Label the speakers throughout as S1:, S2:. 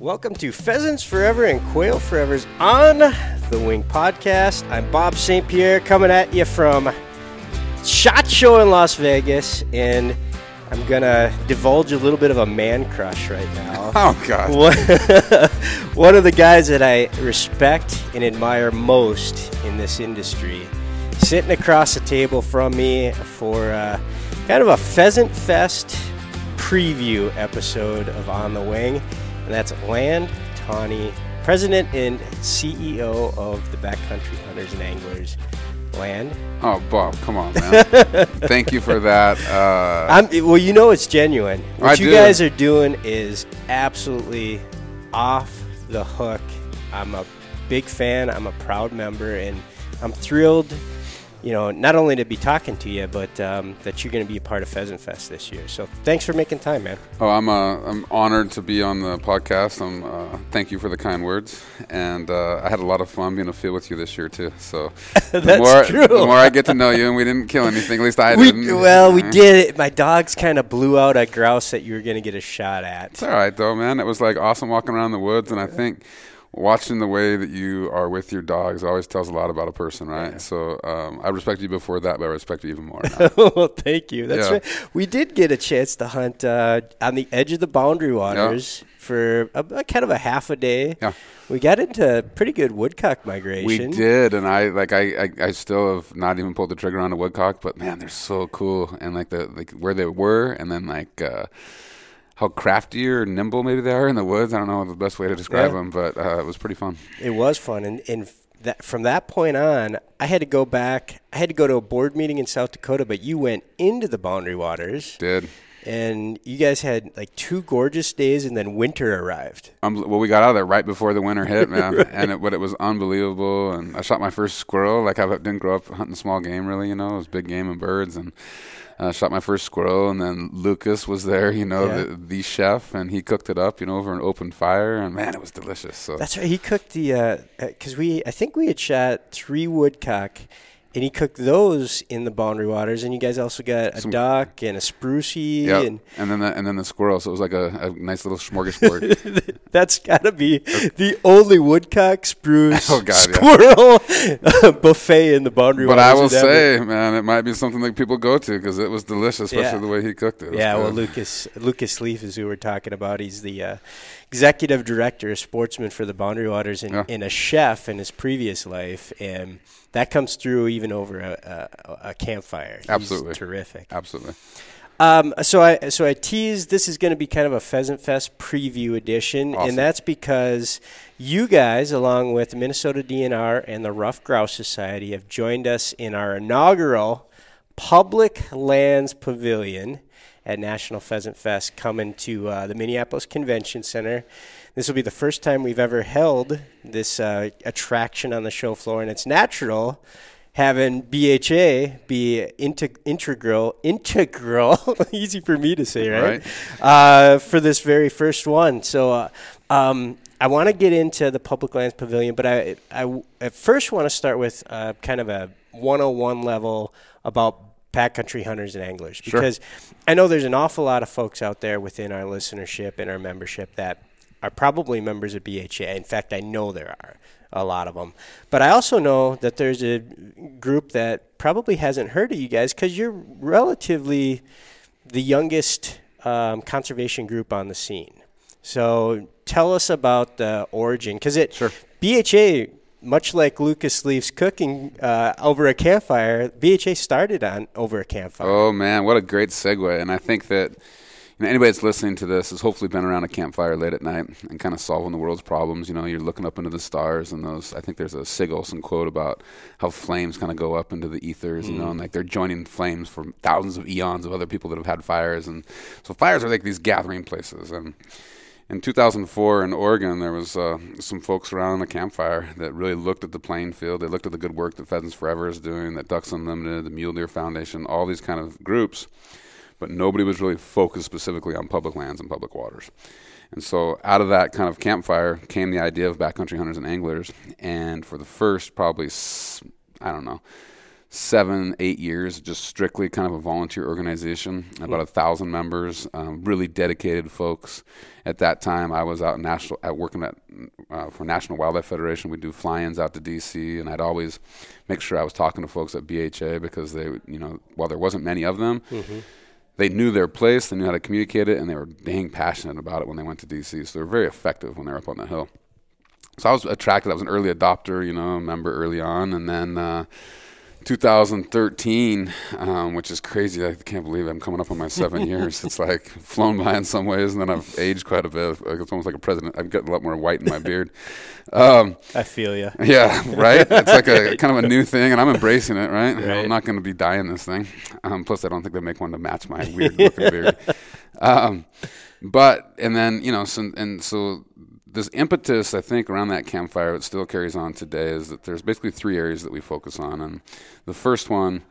S1: Welcome to Pheasants Forever and Quail Forever's On the Wing podcast. I'm Bob St. Pierre coming at you from SHOT Show in Las Vegas, and I'm gonna divulge a little bit of a man crush right now.
S2: Oh God!
S1: One, one of the guys that I respect and admire most in this industry, sitting across the table from me for uh, kind of a Pheasant Fest preview episode of On the Wing, and that's Land Tawney, President and CEO of the Backcountry Hunters and Anglers. Land.
S2: Oh, Bob, come on, man! Thank you for that. Uh,
S1: I'm, well, you know it's genuine. What
S2: I
S1: you
S2: do.
S1: guys are doing is absolutely off the hook. I'm a big fan. I'm a proud member, and I'm thrilled. You know, not only to be talking to you, but um, that you're going to be a part of Pheasant Fest this year. So, thanks for making time, man.
S2: oh, I'm uh, I'm honored to be on the podcast. I'm uh, thank you for the kind words, and uh, I had a lot of fun being a field with you this year too. So the more
S1: true.
S2: the more I get to know you, and we didn't kill anything. At least I
S1: We,
S2: didn't.
S1: well, we did it. My dogs kind of blew out a grouse that you were going to get a shot at.
S2: It's all right though, man. It was like awesome walking around the woods, and I think watching the way that you are with your dogs always tells a lot about a person, right? So um, I respect you before that, but I respect you even more. Now.
S1: well, thank you. That's
S2: Yeah.
S1: right. We did get a chance to hunt uh, on the edge of the boundary waters for a, a kind of a half a day.
S2: Yeah.
S1: We got into pretty good woodcock migration.
S2: We did, and I like I, I I still have not even pulled the trigger on a woodcock, but man, they're so cool, and like the like where they were, and then like uh, how crafty or nimble maybe they are in the woods. I don't know the best way to describe
S1: Yeah.
S2: them, but uh, it was pretty fun.
S1: It was fun, and, and that, from that point on, I had to go back. I had to go to a board meeting in South Dakota, but you went into the boundary waters,
S2: Did
S1: and you guys had like two gorgeous days, and then winter arrived.
S2: um, well, we got out of there right before the winter hit, man, and it, but it was unbelievable. And I shot my first squirrel. Like I didn't grow up hunting small game, really. You know, it was big game and birds, and uh, shot my first squirrel. And then Lucas was there, you know,
S1: Yeah.
S2: the, the chef, and he cooked it up, you know, over an open fire, and man, it was delicious. So
S1: That's right. He cooked the because we I think we had shot three woodcock, and he cooked those in the boundary waters. And you guys also got a
S2: Some-
S1: duck and a sprucey,
S2: yeah,
S1: and
S2: and, then the, and then the squirrel. So it was like a, a nice little smorgasbord.
S1: that's got to be the only woodcock spruce
S2: Oh, God, yeah.
S1: squirrel buffet in the boundary
S2: but
S1: waters.
S2: But I will
S1: ever-
S2: say, man, it might be something that people go to because it was delicious, especially
S1: Yeah.
S2: the way he cooked it. It
S1: Yeah, well. Lucas Lucas Leaf is who we're talking about. He's the uh, executive director, a Sportsmen for the Boundary Waters, and,
S2: Yeah.
S1: and a chef in his previous life, and that comes through even over a, a, a campfire. He's
S2: Absolutely.
S1: terrific.
S2: absolutely.
S1: Um, so I so I teased this is going to be kind of a Pheasant Fest preview edition,
S2: Awesome.
S1: and that's because you guys, along with Minnesota DNR and the Ruffed Grouse Society, have joined us in our inaugural Public Lands Pavilion at National Pheasant Fest, coming to uh, the Minneapolis Convention Center. This will be the first time we've ever held this uh, attraction on the show floor, and it's natural having BHA be integ- integral, integral, easy for me to say, right? Uh, for this very first one. So, uh, um, I want to get into the public lands pavilion, but I, I at first want to start with uh, kind of a 101 level about backcountry hunters and anglers
S2: Sure.
S1: because I know there's an awful lot of folks out there within our listenership and our membership that are probably members of BHA. In fact, I know there are a lot of them. But I also know that there's a group that probably hasn't heard of you guys because you're relatively the youngest um, conservation group on the scene. So tell us about the origin because it
S2: Sure.
S1: BHA. Much like Lucas Leaf's cooking uh, over a campfire, BHA started on over a campfire.
S2: Oh man, what a great segue! And I think that you know, anybody that's listening to this has hopefully been around a campfire late at night and kind of solving the world's problems. You know, you're looking up into the stars and those. I think there's a Sig Olson quote about how flames kind of go up into the ethers. You know, and like they're joining flames from thousands of eons of other people that have had fires, and so fires are like these gathering places. And in 2004 in Oregon, there was uh, some folks around the campfire that really looked at the playing field. They looked at the good work that Pheasants Forever is doing, that Ducks Unlimited, the Mule Deer Foundation, all these kind of groups, but nobody was really focused specifically on public lands and public waters. And so out of that kind of campfire came the idea of backcountry hunters and anglers. And for the first probably, I don't know, seven, eight years, just strictly kind of a volunteer organization, about a thousand members, um, really dedicated folks. At that time, I was out national at working at uh, for National Wildlife Federation. We do fly-ins out to DC, and I'd always make sure I was talking to folks at BHA because they, you know, while there wasn't many of them. Mm-hmm. They knew their place, they knew how to communicate it, and they were dang passionate about it when they went to DC. So they were very effective when they were up on the hill. So I was attracted. I was an early adopter, you know, a member early on, and then uh, 2013, um, which is crazy. I can't believe I'm coming up on my seven years. It's like flown by in some ways, and then I've aged quite a bit. It's almost like a president. I've gotten a lot more white in my beard.
S1: Um, I feel you.
S2: Yeah, right. It's like a kind of a new thing, and I'm embracing it. Right. right. I'm not going to be dyeing this thing. Um, plus, I don't think they make one to match my weird looking beard. Um, but and then you know, so, and so this impetus, I think, around that campfire, it still carries on today, is that there's basically three areas that we focus on. And the first one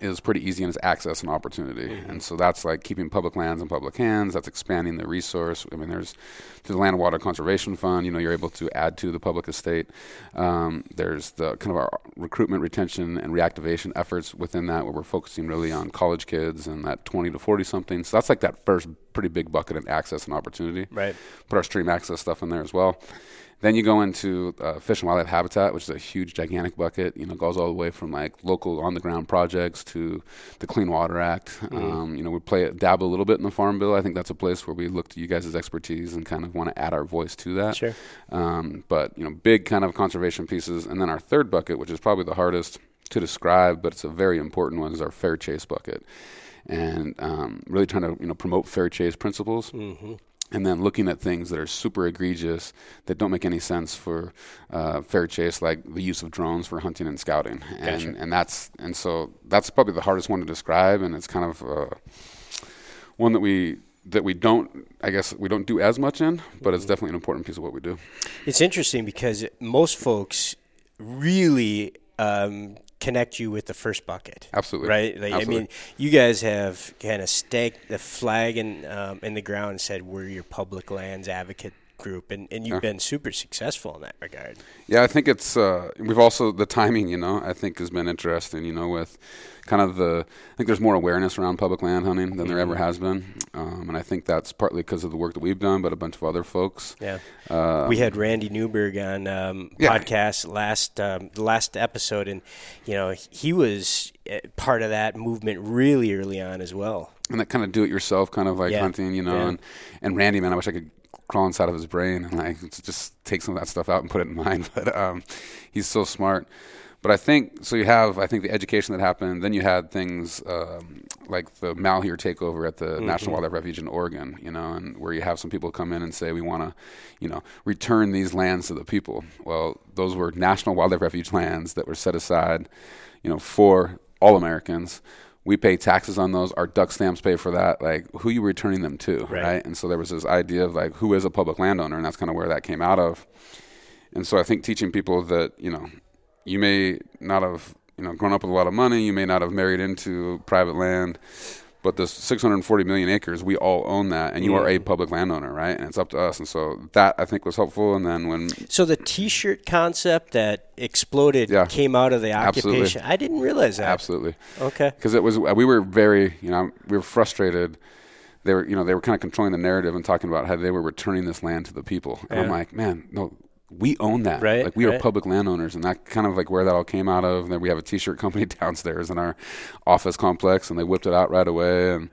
S2: is pretty easy and it's access and opportunity. Mm-hmm. And so that's like keeping public lands in public hands. That's expanding the resource. I mean, there's through the Land and Water Conservation Fund, you know, you're able to add to the public estate. Um, there's the kind of our recruitment, retention, and reactivation efforts within that, where we're focusing really on college kids and that 20 to 40 something. So that's like that first pretty big bucket in access and opportunity.
S1: Right.
S2: Put our stream access stuff in there as well. Then you go into uh, fish and wildlife habitat, which is a huge, gigantic bucket. You know, goes all the way from like local on the ground projects to the Clean Water Act. Mm-hmm. Um, you know, we play dabble a little bit in the Farm Bill. I think that's a place where we look to you guys' expertise and kind of want to add our voice to that.
S1: Sure.
S2: Um, but you know, big kind of conservation pieces, and then our third bucket, which is probably the hardest to describe, but it's a very important one, is our fair chase bucket, and um, really trying to you know promote fair chase principles. Mm-hmm and then looking at things that are super egregious that don't make any sense for uh, fair chase, like the use of drones for hunting and scouting, and gotcha. and that's and so that's probably the hardest one to describe, and it's kind of uh, one that we that we don't I guess we don't do as much in, but it's mm-hmm. definitely an important piece of what we do.
S1: It's interesting because most folks really um, connect you with the first bucket.
S2: Absolutely.
S1: Right. Like,
S2: Absolutely.
S1: I mean, you guys have kind of staked the flag in um, in the ground and said we're your public lands advocate group, and, and you've yeah. been super successful in that regard.
S2: Yeah, I think it's uh, we've also the timing. You know, I think has been interesting. You know, with kind of the I think there's more awareness around public land hunting than mm-hmm. there ever mm-hmm. has been, um, and I think that's partly because of the work that we've done, but a bunch of other folks.
S1: Yeah, uh, we had Randy Newberg on um, yeah. podcast last um, the last episode, and you know he was eh, part of that movement really early on as well.
S2: And that kind of do-it-yourself kind of like yeah. hunting, you know, yeah. and and Randy, man, I wish I could crawl inside of his brain and like just take some of that stuff out and put it in mine. But um, he's so smart. But I think so. You have I think the education that happened. Then you had things um, like the Malheur takeover at the mm-hmm. National Wildlife Refuge in Oregon. You know, and where you have some people come in and say we want to, you know, return these lands to the people. Well, those were National Wildlife Refuge lands that were set aside, you know, for all Americans we pay taxes on those. Our duck stamps pay for that. Like, who you returning them to, right. right? And so there was this idea of like, who is a public landowner, and that's kind of where that came out of. And so I think teaching people that you know, you may not have you know grown up with a lot of money, you may not have married into private land, but the 640 million acres, we all own that, and you yeah. are a mm. public landowner, right? And it's up to us. And so that I think was helpful. And then when
S1: so the T-shirt concept that exploded yeah. came out of the occupation, Absolutely. I didn't realize that.
S2: Absolutely.
S1: Okay.
S2: Because it was we were very you know we were frustrated. They were you know they were kind of controlling the narrative and talking about how they were returning this land to the people. And yeah. I'm like, man, no, we own that.
S1: Right.
S2: Like we
S1: right.
S2: are public landowners, and that kind of like where that all came out of. And then we have a T-shirt company downstairs in our office complex, and they whipped it out right away. And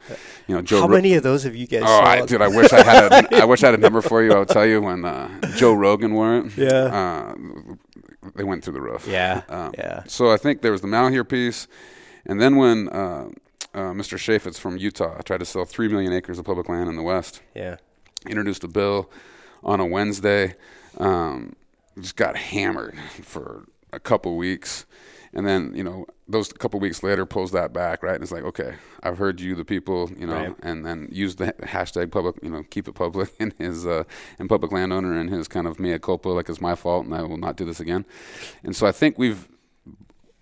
S2: you know,
S1: Joe. How Ro- many of those have you guys?
S2: Oh, I, dude, I wish I had. A, I wish I had a number for you. I'll tell you when uh, Joe Rogan wore it.
S1: Yeah.
S2: Uh, they went through the roof.
S1: Yeah. Um, yeah.
S2: So I think there was the Malheur piece, and then when uh, uh Mr. Chaffetz from Utah tried to sell three million acres of public land in the West.
S1: Yeah.
S2: Introduced a bill on a Wednesday um, just got hammered for a couple weeks. And then, you know, those couple weeks later pulls that back, right? And it's like, okay, I've heard you, the people, you know, right. and then use the hashtag public, you know, keep it public in his, uh, and public landowner and his kind of mea culpa, like it's my fault and I will not do this again. And so I think we've,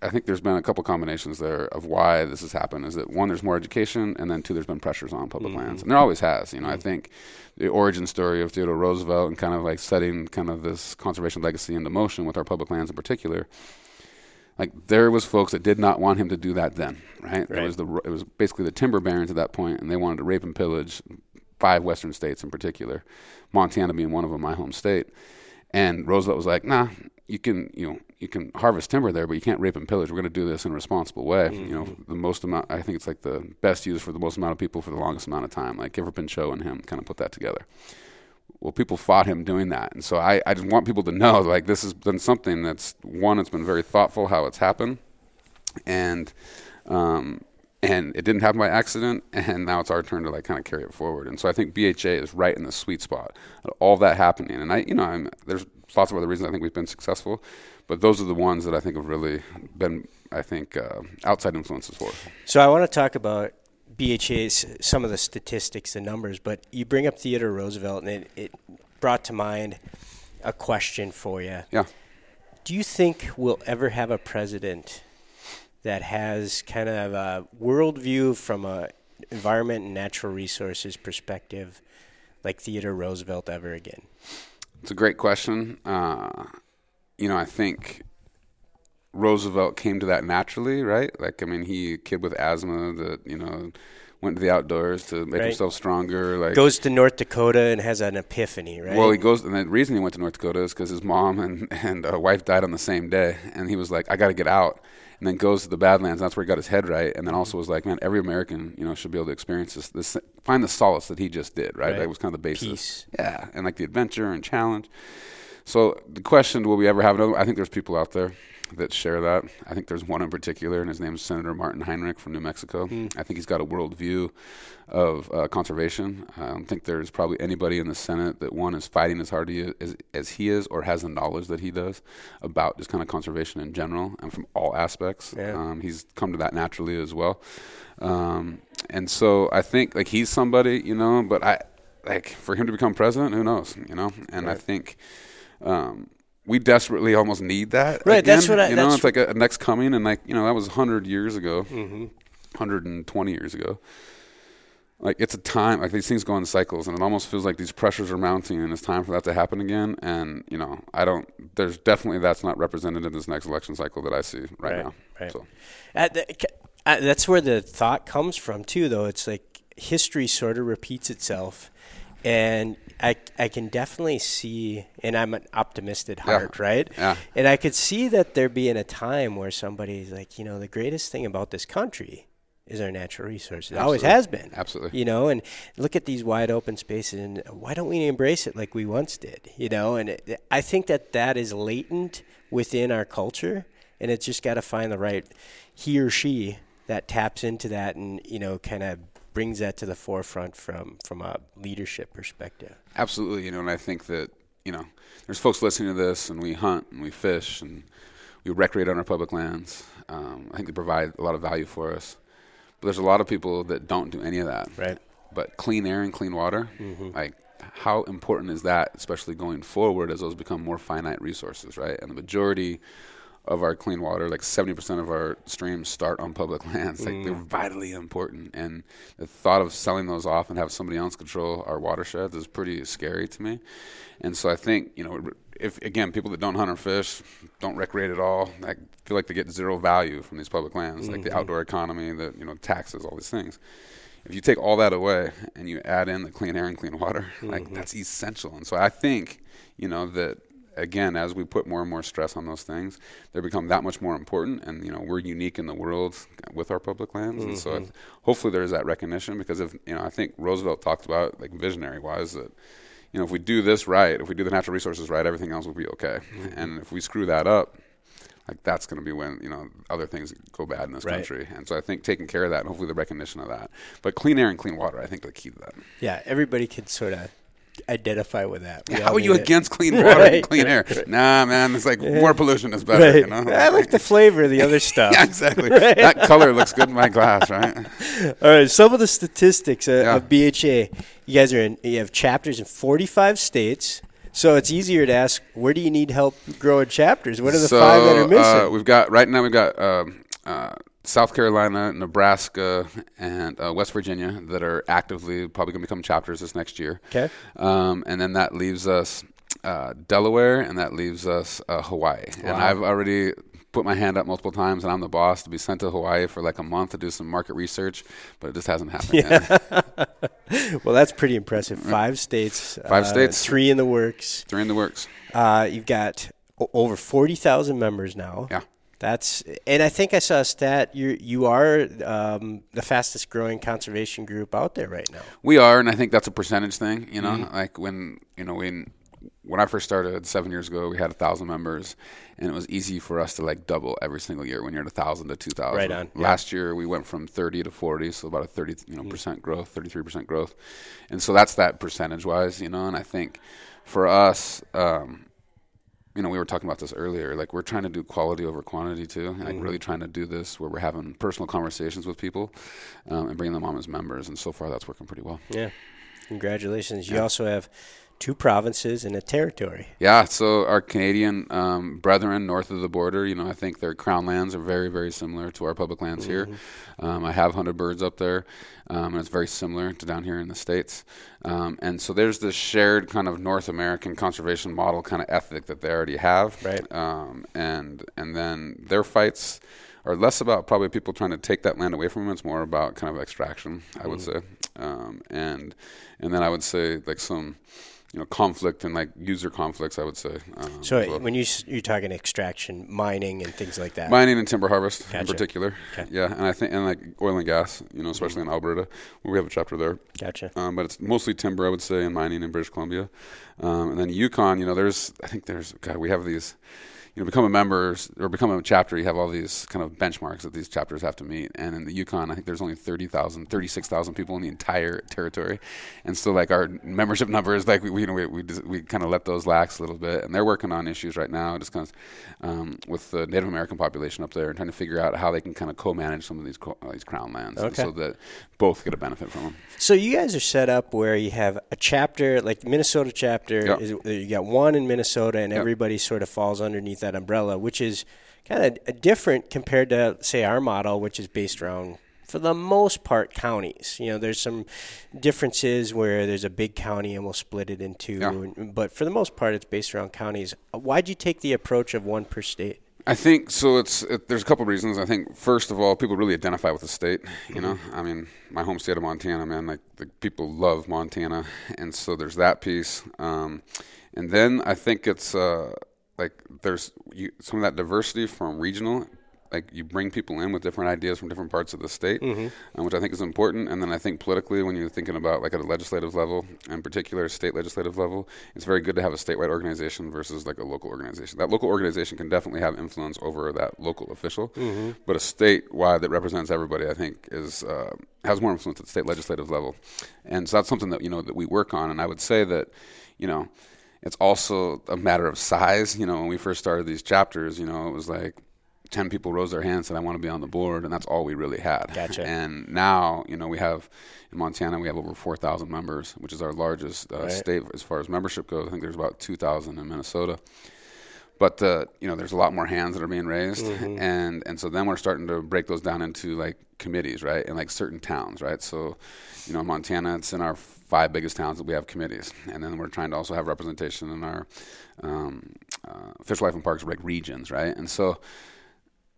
S2: I think there's been a couple combinations there of why this has happened. Is that one, there's more education, and then two, there's been pressures on public mm-hmm. lands, and there always has. You know, mm-hmm. I think the origin story of Theodore Roosevelt and kind of like setting kind of this conservation legacy into motion with our public lands in particular. like there was folks that did not want him to do that then, right?
S1: Right.
S2: was the it was basically the timber barons at that point, and they wanted to rape and pillage five western states in particular, Montana being one of them, my home state. And Roosevelt was like, "Nah, you can you know you can harvest timber there, but you can't rape and pillage. We're going to do this in a responsible way. You know, the most amount. I think it's like the best use for the most amount of people for the longest amount of time. Like Gifford Pinchot and him kind of put that together. Well, people fought him doing that, and so I, I just want people to know like this has been something that's one. It's been very thoughtful how it's happened, and um, and it didn't happen by accident and now it's our turn to like kind of carry it forward and so i think bha is right in the sweet spot of all that happening and i you know I'm, there's lots of other reasons i think we've been successful but those are the ones that i think have really been i think uh, outside influences for us.
S1: So I want to talk about BHA's some of the statistics, the numbers, but you bring up Theodore Roosevelt, and it, it brought to mind a question for you.
S2: yeah
S1: Do you think we'll ever have a president that has kind of a worldview from a environment and natural resources perspective like Theodore Roosevelt ever again?
S2: It's a great question. Uh, you know, I think Roosevelt came to that naturally, right? Like, I mean, he a kid with asthma that you know went to the outdoors to make
S1: Right.
S2: himself stronger. Like,
S1: Goes to North Dakota and has an epiphany, right?
S2: well, he goes, and the reason he went to North Dakota is because his mom and and uh, wife died on the same day, and he was like, I got to get out. And then goes to the Badlands. And that's where he got his head right. And then also was like, man, every American, you know, should be able to experience this, this find the solace that he just did, right?
S1: Right.
S2: That was kind of the basis.
S1: Peace.
S2: Yeah, and like the adventure and challenge. So the question, will we ever have another? I think there's people out there that share that. I think there's one in particular, and his name is Senator Martin Heinrich from New Mexico. I think he's got a worldview of uh, conservation. I don't think there's probably anybody in the Senate that one is fighting as hard as, as he is, or has the knowledge that he does about just kind of conservation in general and from all aspects.
S1: Yeah.
S2: Um, he's come to that naturally as well. Um, and so I think like he's somebody, you know, but I like for him to become president, who knows, you know? And I think um, we desperately almost need that.
S1: Right, that's what I-
S2: You know,
S1: that's
S2: it's like a, a next coming, and like you know, that was hundred years ago,
S1: Mm-hmm.
S2: hundred and twenty years ago. Like it's a time, like these things go in cycles, and it almost feels like these pressures are mounting, and it's time for that to happen again. And you know, I don't. There's definitely that's not represented in this next election cycle that I see right,
S1: Right,
S2: now.
S1: right.
S2: So
S1: Uh, th- uh, that's where the thought comes from too, though. It's like history sort of repeats itself, and I I can definitely see, and I'm an optimist at heart, right?
S2: Yeah.
S1: And I could see that there being a time where somebody's like, you know, the greatest thing about this country is our natural resources. It always has been.
S2: Absolutely.
S1: You know, and look at these wide open spaces, and why don't we embrace it like we once did? You know, and it, I think that that is latent within our culture, and it's just got to find the right he or she that taps into that, and you know, kind of brings that to the forefront from from a leadership perspective.
S2: Absolutely, you know, and I think that you know, there's folks listening to this, and we hunt and we fish and we recreate on our public lands. Um, I think they provide a lot of value for us, but there's a lot of people that don't do any of that.
S1: Right.
S2: But clean air and clean water, like how important is that, especially going forward as those become more finite resources, right? And the majority of our clean water, like 70% of our streams start on public lands. Like they're mm. vitally important. And the thought of selling those off and have somebody else control our watersheds is pretty scary to me. And so I think, you know, if again, people that don't hunt or fish, don't recreate at all, I feel like they get zero value from these public lands, like the mm-hmm. outdoor economy, the, you know, taxes, all these things. If you take all that away and you add in the clean air and clean water, like mm-hmm. that's essential. And so I think, you know, that again, as we put more and more stress on those things, they become that much more important. And you know, we're unique in the world with our public lands, and so mm-hmm. I, hopefully there is that recognition. Because if you know, I think Roosevelt talked about like visionary wise that you know, if we do this right, if we do the natural resources right, everything else will be okay. Mm-hmm. And if we screw that up, like that's going to be when you know other things go bad in this
S1: Right.
S2: country. And so I think taking care of that, and hopefully the recognition of that. But clean air and clean water, I think, are the key to that.
S1: Yeah, everybody can sort of identify with that. We
S2: Yeah, how are you
S1: need it.
S2: against clean water
S1: Right.
S2: and clean air? Nah, man, it's like more pollution is better.
S1: Right.
S2: You know?
S1: I like the flavor of the other stuff.
S2: yeah, exactly. That color looks good in my glass, right?
S1: All right, some of the statistics uh,
S2: Yeah.
S1: of BHA. You guys are in. You have chapters in 45 states, so it's easier to ask where do you need help growing chapters? What are the
S2: so,
S1: five that are missing?
S2: Uh, we've got right now. We've got um, uh, South Carolina, Nebraska, and uh, West Virginia that are actively probably going to become chapters this next year.
S1: Okay.
S2: Um, and then that leaves us uh, Delaware, and that leaves us uh, Hawaii. And I've already put my hand up multiple times and I'm the boss to be sent to Hawaii for like a month to do some market research, but it just hasn't happened
S1: yet. well, that's pretty impressive. Five states.
S2: Five uh, states.
S1: Three in the works.
S2: Three in the works.
S1: Uh, you've got o- over 40,000 members now.
S2: Yeah.
S1: That's and I think I saw a stat. You you are um, the fastest growing conservation group out there right now.
S2: We are, and I think that's a percentage thing. You know, mm-hmm. like when you know when when I first started seven years ago, we had a thousand members, and it was easy for us to like double every single year when you're at a thousand to two thousand.
S1: Right on.
S2: Last yeah. year we went from thirty to forty, so about a thirty you know mm-hmm. percent growth, thirty three percent growth, and so that's that percentage wise, you know. And I think for us, um, you know, we were talking about this earlier. Like we're trying to do quality over quantity too, and like mm-hmm. really trying to do this where we're having personal conversations with people um, and bringing them on as members. And so far, that's working pretty well.
S1: Yeah, congratulations. You also have two provinces and a territory.
S2: Yeah, so our Canadian um, brethren north of the border, you know, I think their crown lands are very, very similar to our public lands mm-hmm. here. Um, I have hunted birds up there, um, and it's very similar to down here in the States. Um, and so there's this shared kind of North American conservation model kind of ethic that they already have.
S1: Right.
S2: Um, and, and then their fights are less about probably people trying to take that land away from them. It's more about kind of extraction, I would mm-hmm. say. Um, and, and then I would say like some you know conflict and like user conflicts i would say
S1: um, so well. when you you're talking extraction mining and things like that
S2: mining and timber harvest gotcha. in particular okay. yeah and i think and like oil and gas you know especially mm-hmm. in alberta we have a chapter there
S1: gotcha
S2: um, but it's mostly timber i would say and mining in british columbia um, and then yukon you know there's i think there's god we have these you know, become a member or become a chapter, you have all these kind of benchmarks that these chapters have to meet. And in the Yukon, I think there's only 30,000, 36,000 people in the entire territory. And so, like, our membership numbers, like, we, you know, we, we, we kind of let those lax a little bit. And they're working on issues right now, just kind of um, with the Native American population up there and trying to figure out how they can kind of co manage some of these, co- these crown lands
S1: okay.
S2: so that both get a benefit from them.
S1: So, you guys are set up where you have a chapter, like the Minnesota chapter, yep. is, you got one in Minnesota, and yep. everybody sort of falls underneath that umbrella, which is kind of different compared to say our model, which is based around for the most part counties. You know, there's some differences where there's a big county and we'll split it into, yeah. but for the most part, it's based around counties. Why'd you take the approach of one per state?
S2: I think so. It's it, there's a couple of reasons. I think first of all, people really identify with the state. You know, mm-hmm. I mean, my home state of Montana, man. Like the people love Montana, and so there's that piece. Um, and then I think it's uh, like there's you, some of that diversity from regional like you bring people in with different ideas from different parts of the state, mm-hmm. um, which I think is important. And then I think politically, when you're thinking about like at a legislative level, in particular state legislative level, it's very good to have a statewide organization versus like a local organization. That local organization can definitely have influence over that local official, mm-hmm. but a statewide that represents everybody, I think, is uh, has more influence at the state legislative level. And so that's something that you know that we work on. And I would say that, you know it's also a matter of size. You know, when we first started these chapters, you know, it was like 10 people rose their hands and said, I want to be on the board. And that's all we really had.
S1: Gotcha.
S2: And now, you know, we have in Montana, we have over 4,000 members, which is our largest uh, right. state as far as membership goes. I think there's about 2,000 in Minnesota. But, uh, you know, there's a lot more hands that are being raised. Mm-hmm. And, and so then we're starting to break those down into like committees, right? In like certain towns, right? So, you know, Montana, it's in our five biggest towns that we have committees, and then we're trying to also have representation in our um, uh, fish life and parks like regions, right? And so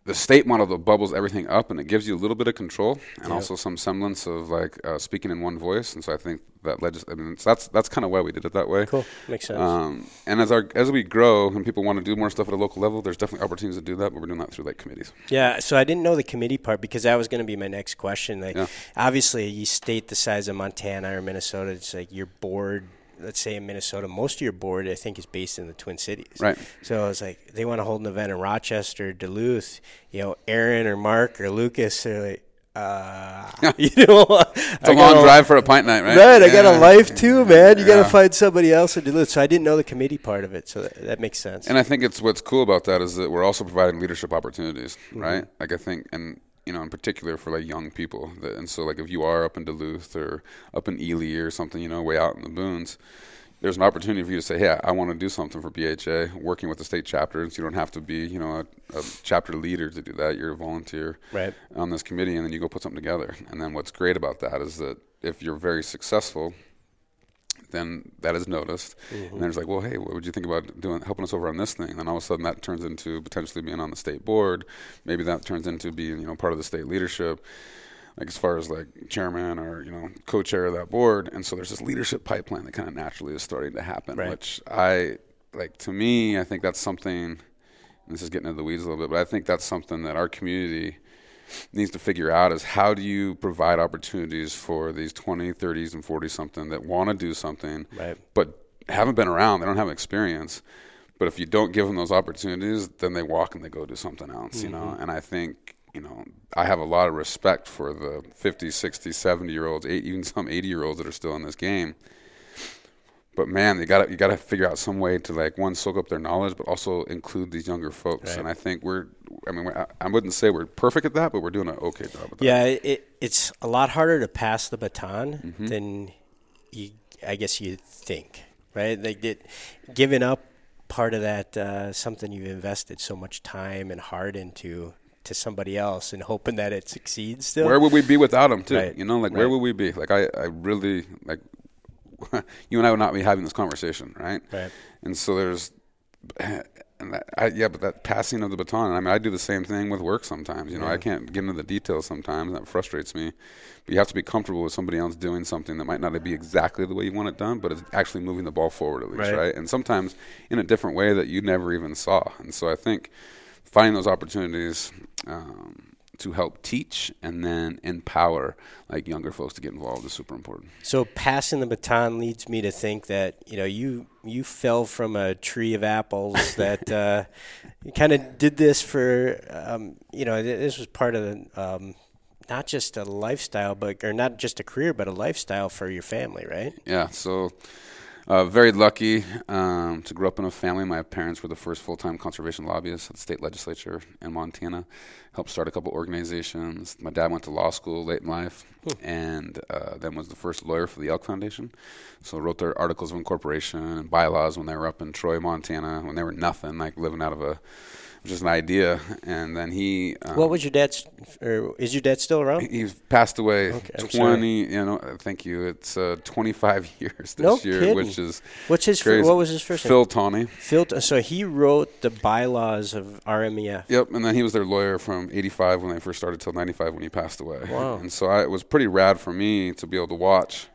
S2: the state model that bubbles everything up and it gives you a little bit of control and yep. also some semblance of like uh, speaking in one voice. And so I think that legis- I mean, so that's that's kind of why we did it that way.
S1: Cool, makes sense. Um,
S2: and as our as we grow and people want to do more stuff at a local level, there's definitely opportunities to do that. But we're doing that through like committees.
S1: Yeah. So I didn't know the committee part because that was going to be my next question. Like, yeah. obviously, you state the size of Montana or Minnesota. It's like your board let's say in Minnesota, most of your board I think is based in the Twin Cities.
S2: Right.
S1: So it's like they want to hold an event in Rochester, Duluth. You know, Aaron or Mark or Lucas are like. Uh, you know,
S2: it's a long drive for a pint night, right?
S1: Right. Yeah. I got a life too, man. You yeah. got to find somebody else to Duluth. So I didn't know the committee part of it. So that, that, makes sense.
S2: And I think it's what's cool about that is that we're also providing leadership opportunities, mm-hmm. right? Like I think, and you know, in particular for like young people. And so, like, if you are up in Duluth or up in Ely or something, you know, way out in the boons, there's an opportunity for you to say, "Hey, I want to do something for BHA," working with the state chapter, so you don't have to be, you know, a, a, chapter leader to do that. You're a volunteer
S1: right.
S2: on this committee, and then you go put something together. And then what's great about that is that if you're very successful, then that is noticed. Mm-hmm. And then it's like, well, hey, what would you think about doing helping us over on this thing? And then all of a sudden that turns into potentially being on the state board. Maybe that turns into being you know part of the state leadership like as far as like chairman or you know co-chair of that board and so there's this leadership pipeline that kind of naturally is starting to happen right. which i like to me i think that's something this is getting into the weeds a little bit but i think that's something that our community needs to figure out is how do you provide opportunities for these 20 30s and 40 something that want to do something
S1: right.
S2: but haven't been around they don't have experience but if you don't give them those opportunities then they walk and they go do something else mm-hmm. you know mm-hmm. and i think you know, I have a lot of respect for the 50, 60, 70 year olds, eight, even some 80 year olds that are still in this game. But man, you got you got to figure out some way to like one soak up their knowledge, but also include these younger folks. Right. And I think we're, I mean, we're, I wouldn't say we're perfect at that, but we're doing an okay job. At that.
S1: Yeah, it, it's a lot harder to pass the baton mm-hmm. than you, I guess you think, right? Like it, giving up part of that uh, something you've invested so much time and heart into to somebody else and hoping that it succeeds still.
S2: Where would we be without them too? Right. You know, like right. where would we be? Like I, I really like you and I would not be having this conversation, right?
S1: Right.
S2: And so there's and that, I, yeah, but that passing of the baton. I mean, I do the same thing with work sometimes. You know, yeah. I can't get into the details sometimes. That frustrates me. But you have to be comfortable with somebody else doing something that might not be exactly the way you want it done, but it's actually moving the ball forward at least, right? right? And sometimes in a different way that you never even saw. And so I think finding those opportunities um, to help teach and then empower like younger folks to get involved is super important.
S1: So passing the baton leads me to think that you know you you fell from a tree of apples that uh, you kind of did this for um, you know this was part of the. Um, not just a lifestyle, but or not just a career, but a lifestyle for your family, right?
S2: Yeah. So uh, very lucky um, to grow up in a family. My parents were the first full-time conservation lobbyists at the state legislature in Montana. Helped start a couple organizations. My dad went to law school late in life, and uh, then was the first lawyer for the Elk Foundation. So wrote their articles of incorporation and bylaws when they were up in Troy, Montana, when they were nothing, like living out of a just an idea. And then he.
S1: Um, what was your dad's? Or is your dad still around?
S2: He's passed away. Okay, Twenty. You know. Thank you. It's uh, twenty-five years this
S1: no
S2: year,
S1: kidding.
S2: which is.
S1: What's his?
S2: Crazy.
S1: What was his first
S2: Phil
S1: name?
S2: Tawney.
S1: Phil. So he wrote the bylaws of RMEF.
S2: Yep, and then he was their lawyer from '85 when they first started till '95 when he passed away.
S1: Wow.
S2: And so I, it was pretty rad for me to be able to watch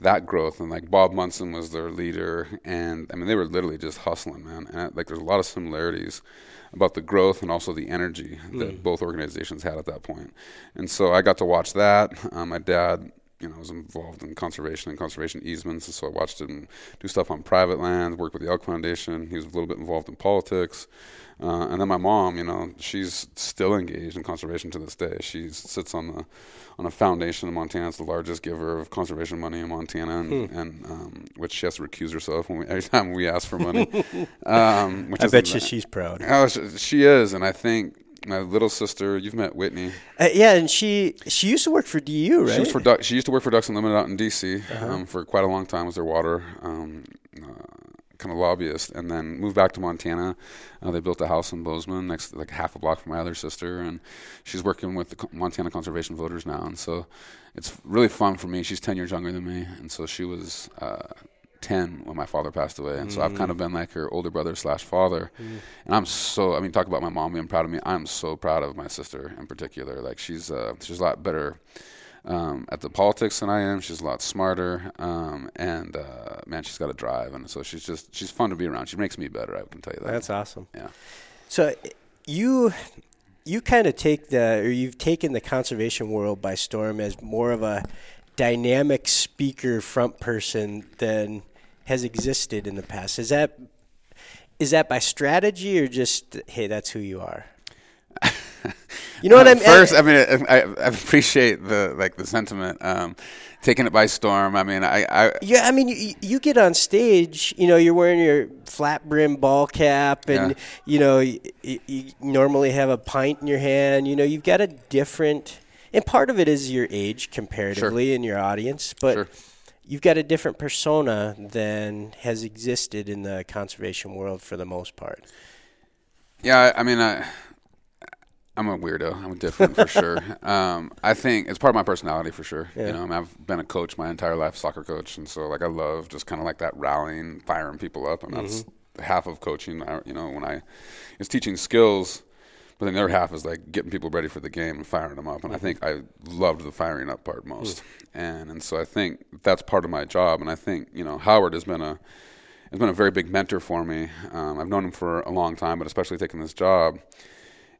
S2: that growth and like Bob Munson was their leader and I mean they were literally just hustling man and like there's a lot of similarities about the growth and also the energy that mm. both organizations had at that. And so I got to watch that. Um, my dad, you know, I was involved in conservation and conservation easements, and so I watched him do stuff on private land, work with the Elk Foundation. He was a little bit involved in politics. Uh, and then my mom, you know, she's still engaged in conservation to this day. She sits on the on a foundation in Montana. It's the largest giver of conservation money in Montana, and, hmm. and um, which she has to recuse herself when we, every time we ask for money.
S1: um, I bet you she's proud.
S2: Oh, she, she is, and I think my little sister. You've met Whitney.
S1: Uh, yeah, and she she used to work for DU, right?
S2: She was for she used to work for Ducks Unlimited out in DC uh-huh. um, for quite a long time. Was their water um, uh, kind of lobbyist, and then moved back to Montana. Uh, they built a house in Bozeman, next like half a block from my other sister, and she's working with the Montana Conservation Voters now. And so it's really fun for me. She's ten years younger than me, and so she was. Uh, 10 when my father passed away and mm. so i've kind of mm. been like her older brother slash father mm. and i'm so i mean talk about my mom being proud of me i'm so proud of my sister in particular like she's uh she's a lot better um, at the politics than I am. She's a lot smarter, um, and uh, man, she's got a drive, and so she's just she's fun to be around. She makes me better. I can tell you that.
S1: That's awesome.
S2: Yeah.
S1: So you you kind of take the or you've taken the conservation world by storm as more of a dynamic speaker front person than has existed in the past. Is that is that by strategy or just hey, that's who you are?
S2: You know what I mean? First, I mean, I, I, appreciate the like the sentiment. Um, taking it by storm. I mean, I, I
S1: yeah. I mean, you, you get on stage. You know, you're wearing your flat brim ball cap, and yeah. you know, you, you normally have a pint in your hand. You know, you've got a different, and part of it is your age comparatively
S2: sure.
S1: in your audience, but.
S2: Sure
S1: you've got a different persona than has existed in the conservation world for the most part.
S2: Yeah, I mean, I, I'm a weirdo. I'm different for sure. Um, I think it's part of my personality for sure.
S1: Yeah.
S2: You know, I mean, I've been a coach my entire life, soccer coach, and so like I love just kind of like that rallying, firing people up, and that's
S1: Mm-hmm.
S2: half of coaching. I, you know, when I is teaching skills, but then the other half is like getting people ready for the game and firing them up. And I think I loved the firing up part most,
S1: Mm.
S2: and and so I think that's part of my job. And I think you know Howard has been a has been a very big mentor for me. Um, I've known him for a long time, but especially taking this job.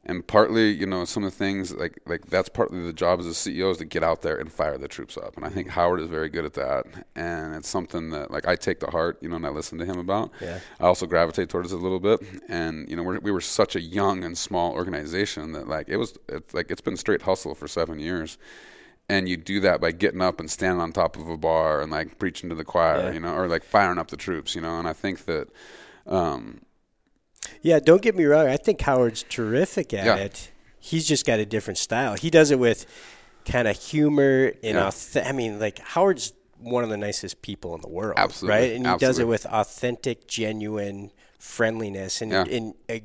S2: And partly, you know, some of the things like like that's partly the job as a CEO is to get out there and fire the troops up. And I think Howard is very good at that. And it's something that like I take to heart, you know, and I listen to him about.
S1: Yeah.
S2: I also gravitate towards it a little bit. And you know, we're, we were such a young and small organization that like it was it's like it's been straight hustle for seven years. And you do that by getting up and standing on top of a bar and like preaching to the choir,
S1: Yeah.
S2: you know, or like firing up the troops, you know. And I think that um,
S1: Yeah, don't get me wrong. I think Howard's terrific at
S2: Yeah.
S1: it. He's just got a different style. He does it with kind of humor and
S2: Yeah.
S1: auth- I mean, like Howard's one of the nicest people in the world,
S2: Absolutely,
S1: right? And he does it with authentic, genuine friendliness and,
S2: Yeah.
S1: and a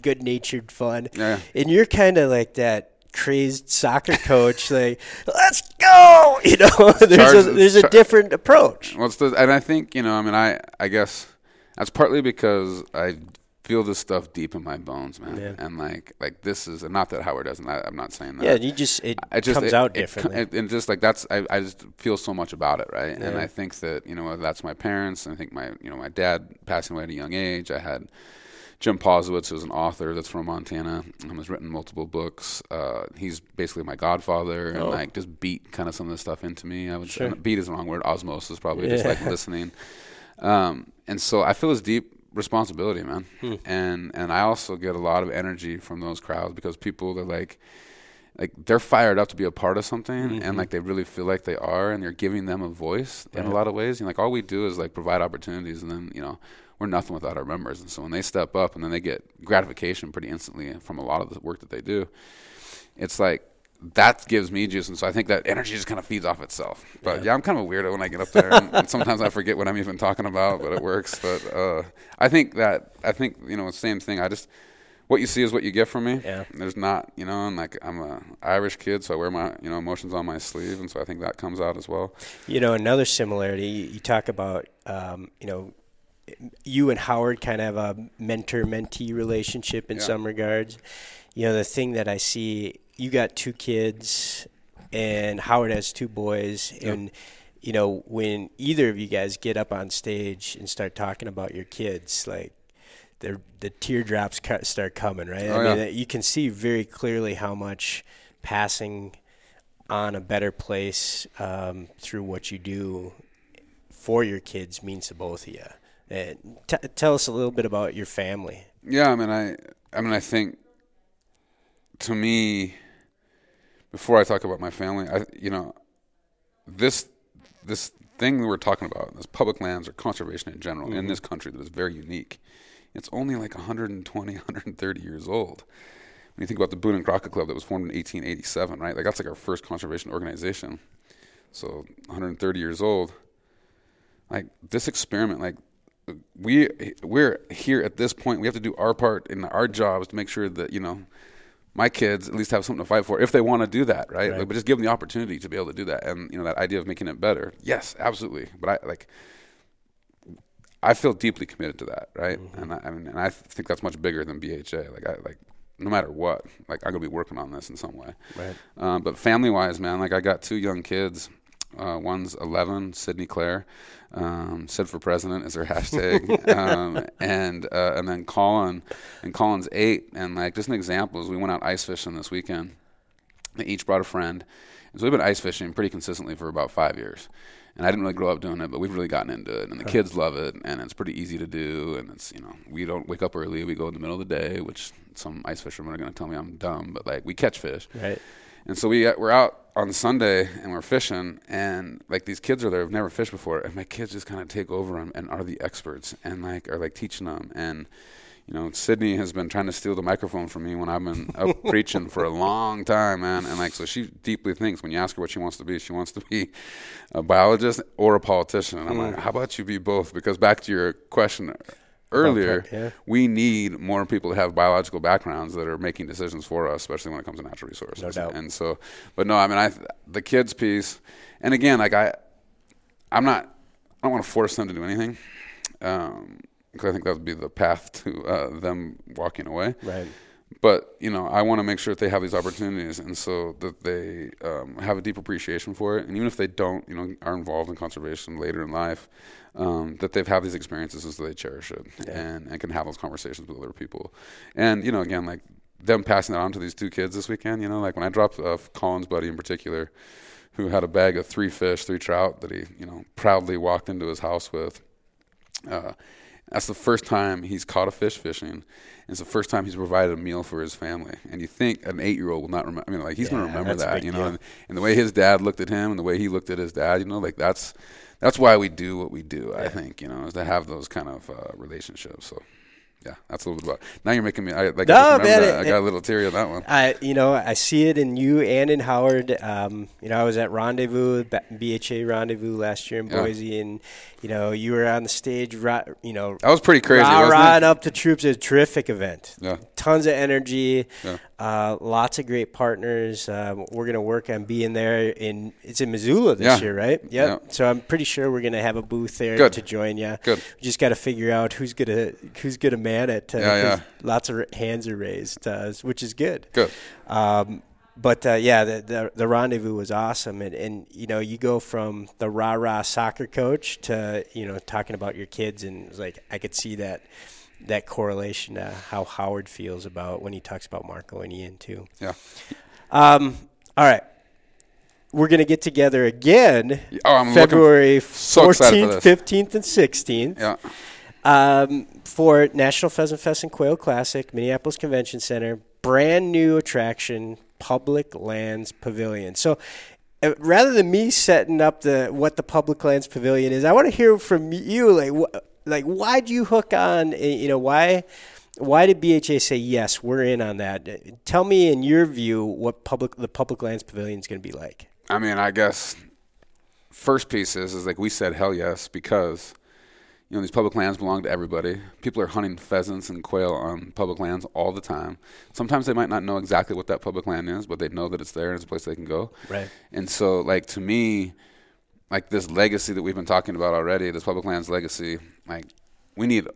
S1: good-natured fun.
S2: Yeah.
S1: And you're kind of like that crazed soccer coach, like let's go. You know, there's
S2: charge-
S1: a, there's a different approach.
S2: Well, the, and I think you know. I mean, I I guess that's partly because I feel this stuff deep in my bones, man.
S1: Yeah.
S2: And like like this is not that Howard doesn't. I, I'm not saying that.
S1: Yeah, you just it
S2: I just
S1: comes
S2: it-
S1: out
S2: it
S1: differently.
S2: it- and just like that's I, I just feel so much about it, right? And I think that you know that's my parents. And I think my you know my dad passing away at a young age. I had Jim Posewitz, who's an author that's from Montana, and has written multiple books. Uh, he's basically my godfather, and
S1: Oh.
S2: like just beat kind of some of this stuff into me. I would
S1: Sure.
S2: beat is the wrong word. Osmosis, probably just like listening. Um, and so I feel this deep responsibility, man.
S1: Hmm.
S2: And and I also get a lot of energy from those crowds because people they're like like they're fired up to be a part of something
S1: Mm-hmm.
S2: and like they really feel like they are and you're giving them a voice in a lot of ways. And like all we do is like provide opportunities and then, you know, we're nothing without our members. And so when they step up and then they get gratification pretty instantly from a lot of the work that they do, it's like that gives me juice, and so I think that energy just kind of feeds off itself. But yeah, I'm kind of a weirdo when I get up there, and, and sometimes I forget what I'm even talking about, but it works. But uh, I think that I think you know, same thing. I just what you see is what you get from me.
S1: Yeah.
S2: There's not, you know, and like I'm a Irish kid, so I wear my you know emotions on my sleeve, and so I think that comes out as well.
S1: You know, another similarity, you, you talk about, um, you know, you and Howard kind of have a mentor mentee relationship in
S2: Yeah.
S1: some regards. You know, the thing that I see, you got two kids, and Howard has two boys. And, you know, when either of you guys get up on stage and start talking about your kids, like, the, the teardrops start coming, right?
S2: Oh,
S1: I mean,
S2: yeah.
S1: you can see very clearly how much passing on a better place um, through what you do for your kids means to both of you. And t- tell us a little bit about your family.
S2: Yeah, I mean, I, I mean, I think to me, before I talk about my family, I, you know, this, this thing that we're talking about, this public lands or conservation in general in mm-hmm. this country that is very unique. It's only like 120, 130 years old. When you think about the Boone and Crockett Club that was formed in 1887, right? Like that's like our first conservation organization. So 130 years old. Like this experiment, like we we're here at this point. We have to do our part in our jobs to make sure that you know my kids at least have something to fight for if they want to do that, right?
S1: Right.
S2: Like, but just give them the opportunity to be able to do that, and you know that idea of making it better. Yes, absolutely. But I like. I feel deeply committed to that, right? And I, I mean, and I think that's much bigger than BHA. Like, I like, no matter what, like, I'm gonna be working on this in some way.
S1: Right.
S2: Um, but family wise, man, like I got two young kids. Uh, one's 11, Sydney Claire. Um, Sid for president is her hashtag. um, and uh, and then Colin, and Colin's eight. And like just an example is we went out ice fishing this weekend. They each brought a friend. And so we've been ice fishing pretty consistently for about five years. And I didn't really grow up doing it, but we've really gotten into it. And the kids love it, and it's pretty easy to do. And it's, you know, we don't wake up early. We go in the middle of the day, which some ice fishermen are going to tell me I'm dumb, but like we catch fish.
S1: Right.
S2: And so we uh, we're out on Sunday and we're fishing, and like these kids are there who've never fished before, and my kids just kind of take over them and are the experts and like are like teaching them. And you know, Sydney has been trying to steal the microphone from me when I've been up preaching for a long time, man. And like, so she deeply thinks when you ask her what she wants to be, she wants to be a biologist or a politician. And I'm like, hmm. how about you be both? Because back to your question earlier,
S1: yeah.
S2: we need more people to have biological backgrounds that are making decisions for us, especially when it comes to natural resources.
S1: No doubt.
S2: And so, but no, I mean, I the kids piece, and again, like I, I'm not, I don't want to force them to do anything, because I think that would be the path to uh, them walking away
S1: Right.
S2: But you know i want to make sure that they have these opportunities and so that they um, have a deep appreciation for it. And even if they don't you know are involved in conservation later in life um, that they've had these experiences so they cherish it and, and can have those conversations with other people. And you know again like them passing that on to these two kids this weekend you know like when i dropped off colin's buddy in particular who had a bag of three fish three trout that he you know proudly walked into his house with uh, that's the first time he's caught a fish fishing. And It's the first time he's provided a meal for his family. And you think an eight-year-old will not remember? I mean, like he's going to remember that, you know. And, and the way his dad looked at him, and the way he looked at his dad, you know, like that's that's why we do what we do. I think, you know, is to have those kind of uh, relationships. So, yeah, that's a little bit about. Now you're making me. I like.
S1: No,
S2: I,
S1: man,
S2: that.
S1: it-
S2: I got a little teary on that one.
S1: I, you know, I see it in you and in Howard. Um, you know, I was at Rendezvous, BHA Rendezvous last year in
S2: Yeah.
S1: Boise, and you know, you were on the stage. You know,
S2: That was pretty crazy,
S1: rah,
S2: it?
S1: up the troops. It was a terrific event.
S2: Yeah.
S1: Tons of energy.
S2: Yeah.
S1: Uh, lots of great partners. Um, we're gonna work on being there in. It's in Missoula this
S2: Yeah.
S1: year, right? Yep.
S2: Yeah.
S1: So I'm pretty sure we're gonna have a booth there
S2: Good.
S1: to join you.
S2: Good.
S1: We just got to figure out who's gonna who's gonna man it. Uh,
S2: Yeah, yeah.
S1: Lots of hands are raised, uh, which is good.
S2: Good.
S1: Um, but uh, yeah, the, the the rendezvous was awesome, and, and you know you go from the rah rah soccer coach to you know talking about your kids, and it was like I could see that that correlation to how Howard feels about when he talks about Marco and Ian too.
S2: Yeah.
S1: Um, all right, we're gonna get together again.
S2: Oh, I'm
S1: February
S2: so
S1: fourteenth, fifteenth, and sixteenth
S2: Yeah.
S1: Um, for National Pheasant Fest and Quail Classic, Minneapolis Convention Center, brand new attraction, Public Lands Pavilion. So, uh, rather than me setting up the what the Public Lands Pavilion is, I want to hear from you. Like, wh- like why'd you hook on? uh, You know, why? Why did BHA say yes? We're in on that. Uh, Tell me, in your view, what public the Public Lands Pavilion is going to be like.
S2: I mean, I guess first piece is is like we said hell yes because you know these public lands belong to everybody. People are hunting pheasants and quail on public lands all the time. Sometimes they might not know exactly what that public land is, but they know that it's there and it's a place they can go.
S1: Right.
S2: And so, like to me, like this legacy that we've been talking about already, this public lands legacy, like we need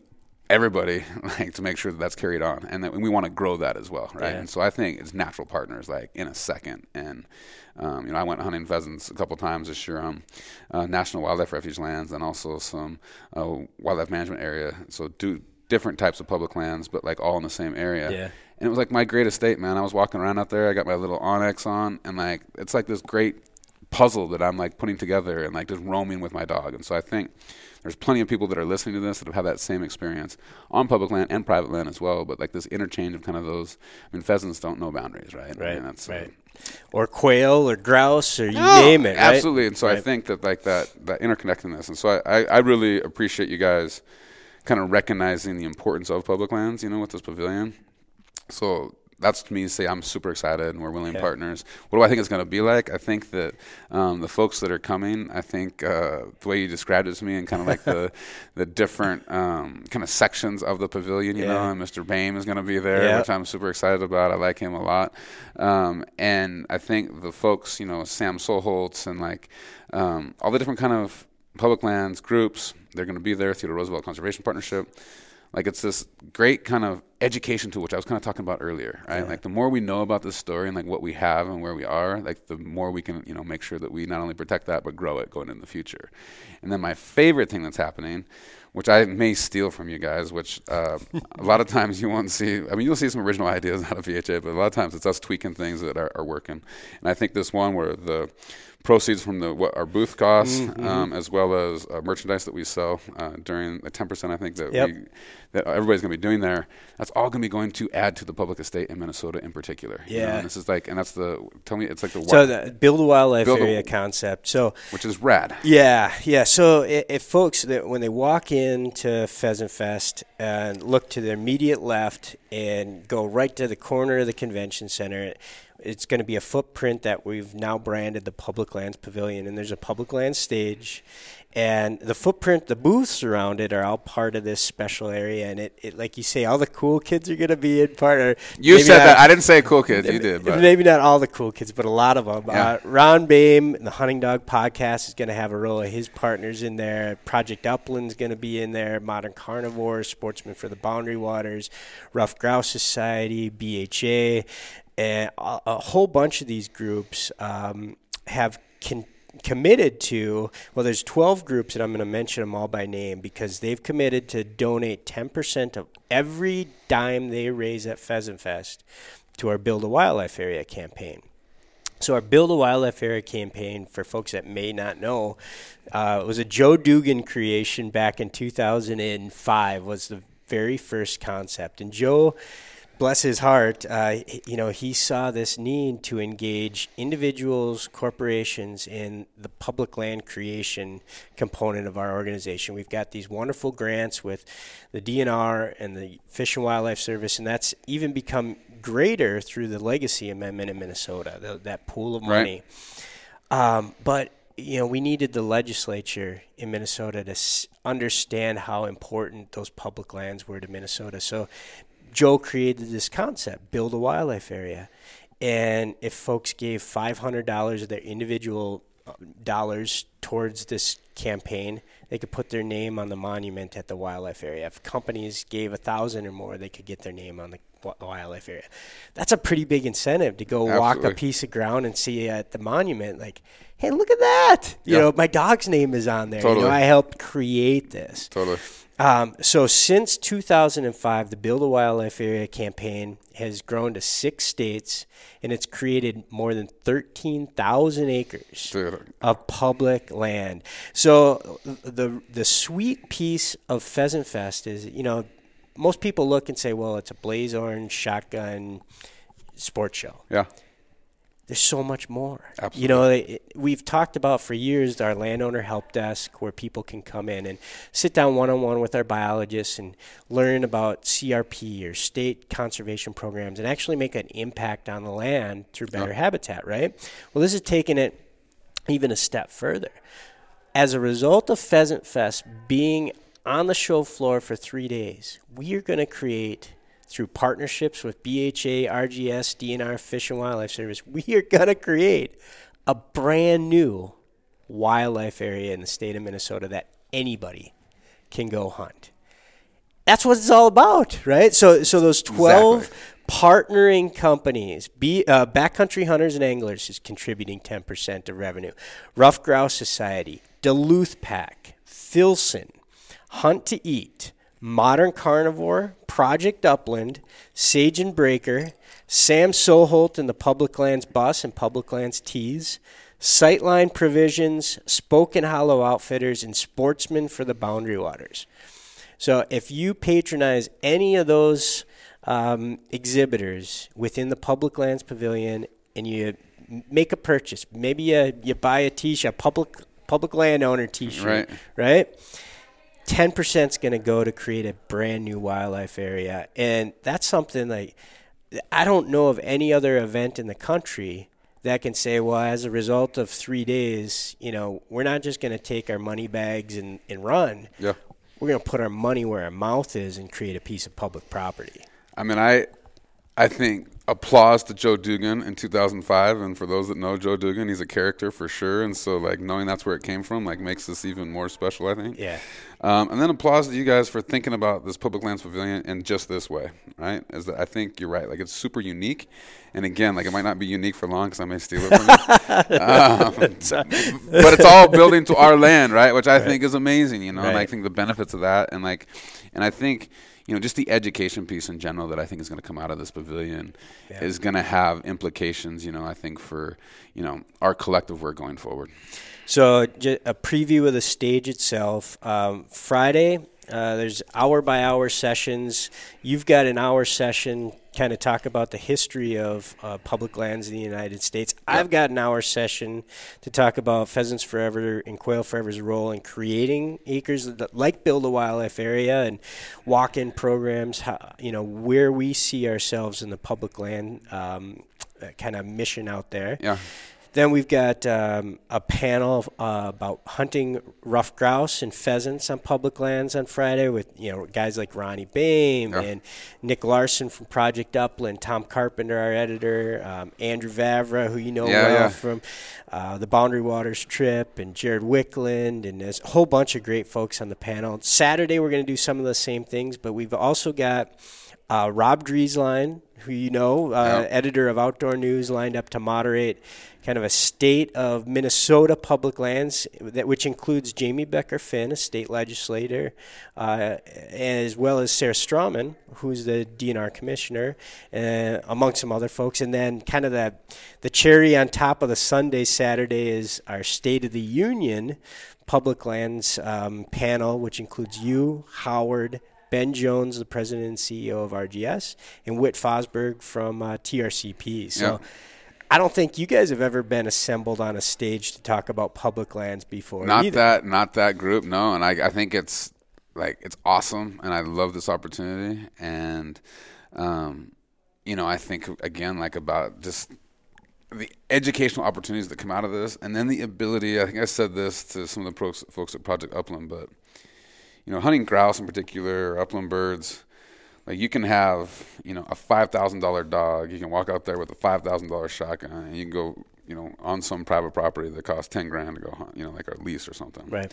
S2: everybody like to make sure that that's carried on and that we want to grow that as well right
S1: Yeah.
S2: and so i think it's natural partners like in a second and um, you know i went hunting pheasants a couple times this year on uh, national wildlife refuge lands and also some uh, wildlife management area so do different types of public lands but like all in the same area
S1: Yeah.
S2: and it was like my great estate man i was walking around out there i got my little onyx on and like it's like this great puzzle that I'm like putting together and like just roaming with my dog. And so I think there's plenty of people that are listening to this that have had that same experience on public land and private land as well. But like this interchange of kind of those. I mean, pheasants don't know boundaries, right? I
S1: Right,
S2: mean, that's, uh,
S1: right. Or quail or grouse or you
S2: no,
S1: name it. right?
S2: Absolutely. And so I think that like that that interconnectedness. And so I, I, I really appreciate you guys kind of recognizing the importance of public lands, you know, with this pavilion. So that's to me to say I'm super excited and we're willing
S1: Okay.
S2: partners. What do I think it's going to be like? I think that um, the folks that are coming, I think uh, the way you described it to me and kind of like the the different um, kind of sections of the pavilion, you know, and Mr. Bame is going to be there,
S1: Yeah.
S2: which I'm super excited about. I like him a lot. Um, and I think the folks, you know, Sam Soholt and like um, all the different kind of public lands groups, they're going to be there. Theodore Roosevelt Conservation Partnership. Like it's this great kind of education tool, which I was kind of talking about earlier, right? Like the more we know about this story and like what we have and where we are, like the more we can, you know, make sure that we not only protect that but grow it going into the future. And then my favorite thing that's happening, which I may steal from you guys, which uh, a lot of times you won't see. I mean, you'll see some original ideas out of BHA, but a lot of times it's us tweaking things that are, are working. And I think this one where the proceeds from the what our booth costs,
S1: Mm-hmm.
S2: um, as well as uh, merchandise that we sell uh, during the ten percent, I think that
S1: Yep.
S2: we that everybody's going to be doing there. That's all going to be going to add to the public estate in Minnesota, in particular. you know,
S1: Yeah.
S2: and this is like, and that's the tell me, it's like the,
S1: So
S2: wi-
S1: the build a wildlife
S2: Build a-
S1: area concept. So
S2: which is rad.
S1: yeah, yeah. So if folks that when they walk into Pheasant Fest and look to their immediate left and go right to the corner of the convention center, It's going to be a footprint that we've now branded the Public Lands Pavilion, and there's a public land stage, and the footprint, the booths around it are all part of this special area. And it, it like you say, all the cool kids are going to be in part. Or
S2: you said not, that. I didn't say cool kids. You did. But.
S1: Maybe not all the cool kids, but a lot of them. Yeah. Uh, Ron Bame, the Hunting Dog Podcast, is going to have a role of his partners in there. Project Upland's going to be in there. Modern Carnivore, Sportsmen for the Boundary Waters, Ruffed Grouse Society, BHA, and a, a whole bunch of these groups um, have. Con- committed to well there's 12 groups and i'm going to mention them all by name because they've committed to donate 10% of every dime they raise at pheasant fest to our build a wildlife area campaign so our build a wildlife area campaign for folks that may not know uh, was a joe dugan creation back in 2005 was the very first concept and joe bless his heart, uh, you know, he saw this need to engage individuals, corporations in the public land creation component of our organization. We've got these wonderful grants with the DNR and the Fish and Wildlife Service, and that's even become greater through the Legacy Amendment in Minnesota, the, that pool of money. Right. Um, but you know, we needed the legislature in Minnesota to s- understand how important those public lands were to Minnesota. So Joe created this concept, build a wildlife area. And if folks gave $500 of their individual uh, dollars towards this campaign, they could put their name on the monument at the wildlife area. If companies gave a thousand or more, they could get their name on the wildlife area. That's a pretty big incentive to go Absolutely. walk a piece of ground and see at the monument, like, hey, look at that! You know, my dog's name is on there. Totally. You know, I helped create this.
S2: Totally.
S1: Um, so since 2005, the Build a Wildlife Area campaign has grown to six states, and it's created more than 13,000 acres Dude. of public land. So the the sweet piece of Pheasant Fest is, you know, most people look and say, well, it's a blaze orange shotgun sports show.
S2: Yeah
S1: there's so much more.
S2: Absolutely.
S1: You know, it, we've talked about for years our landowner help desk where people can come in and sit down one on one with our biologists and learn about CRP or state conservation programs and actually make an impact on the land through better habitat, right? Well, this is taking it even a step further. As a result of Pheasant Fest being on the show floor for three days, we are going to create through partnerships with BHA, RGS, DNR, Fish and Wildlife Service, we are going to create a brand new wildlife area in the state of Minnesota that anybody can go hunt. That's what it's all about, right? So, so those 12 exactly. partnering companies, be, uh, Backcountry Hunters and Anglers is contributing 10% of revenue. Ruffed Grouse Society, Duluth Pack, Filson, Hunt to Eat, Modern Carnivore, Project Upland, Sage and Breaker, Sam Soholt and the Public Lands Bus and Public Lands Tees, Sightline Provisions, Spoken Hollow Outfitters, and Sportsmen for the Boundary Waters. So if you patronize any of those um, exhibitors within the Public Lands Pavilion and you make a purchase, maybe you, you buy a t-shirt, a public public landowner t-shirt, right? right? 10% is going to go to create a brand new wildlife area. And that's something like I don't know of any other event in the country that can say, well, as a result of three days, you know, we're not just going to take our money bags and, and run.
S2: Yeah.
S1: We're going to put our money where our mouth is and create a piece of public property.
S2: I mean, I, I think applause to Joe Dugan in 2005. And for those that know Joe Dugan, he's a character for sure. And so, like, knowing that's where it came from, like, makes this even more special, I think.
S1: Yeah.
S2: Um, and then applause to you guys for thinking about this public lands pavilion in just this way, right? Is that I think you're right. Like, it's super unique. And again, like, it might not be unique for long because I may steal it from you. um, but it's all building to our land, right? Which I right. think is amazing, you know? Right. And I think the benefits of that. And, like, and I think – you know, just the education piece in general that I think is going to come out of this pavilion yeah. is going to have implications, you know, I think for, you know, our collective work going forward.
S1: So, a preview of the stage itself. Um, Friday, uh, there's hour by hour sessions. You've got an hour session kind of talk about the history of uh, public lands in the United States. Yep. I've got an hour session to talk about Pheasants Forever and Quail Forever's role in creating acres that, like Build a Wildlife Area and walk-in programs. How, you know where we see ourselves in the public land um, kind of mission out there.
S2: Yeah.
S1: Then we've got um, a panel uh, about hunting ruffed grouse and pheasants on public lands on Friday with you know guys like Ronnie Bain
S2: Yeah.
S1: and Nick Larson from Project Upland, Tom Carpenter, our editor, um, Andrew Vavra, who you know
S2: Yeah,
S1: well
S2: yeah.
S1: from uh, the Boundary Waters trip, and Jared Wiklund, and there's a whole bunch of great folks on the panel. Saturday we're going to do some of the same things, but we've also got uh, Rob Drieslein, who you know, uh,
S2: Yeah.
S1: editor of Outdoor News, lined up to moderate kind of a state of Minnesota public lands, that which includes Jamie Becker Finn, a state legislator, uh, as well as Sarah Strommen, who's the DNR commissioner, uh, among some other folks. And then kind of the the cherry on top of the Sunday Saturday is our State of the Union public lands um, panel, which includes you, Howard. Ben Jones, the president and CEO of RGS, and Whit Fosburgh from uh, TRCP. So. I don't think you guys have ever been assembled on a stage to talk about public lands before.
S2: Not
S1: either.
S2: that, not that group. No, and I, I think it's like it's awesome, and I love this opportunity. And, um, you know, I think again, like about just the educational opportunities that come out of this, and then the ability. I think I said this to some of the folks, folks at Project Upland, but you know, hunting grouse in particular, or upland birds. Like you can have, you know, a five thousand dollar dog. You can walk out there with a five thousand dollar shotgun, and you can go, you know, on some private property that costs ten grand to go hunt. You know, like a lease or something.
S1: Right.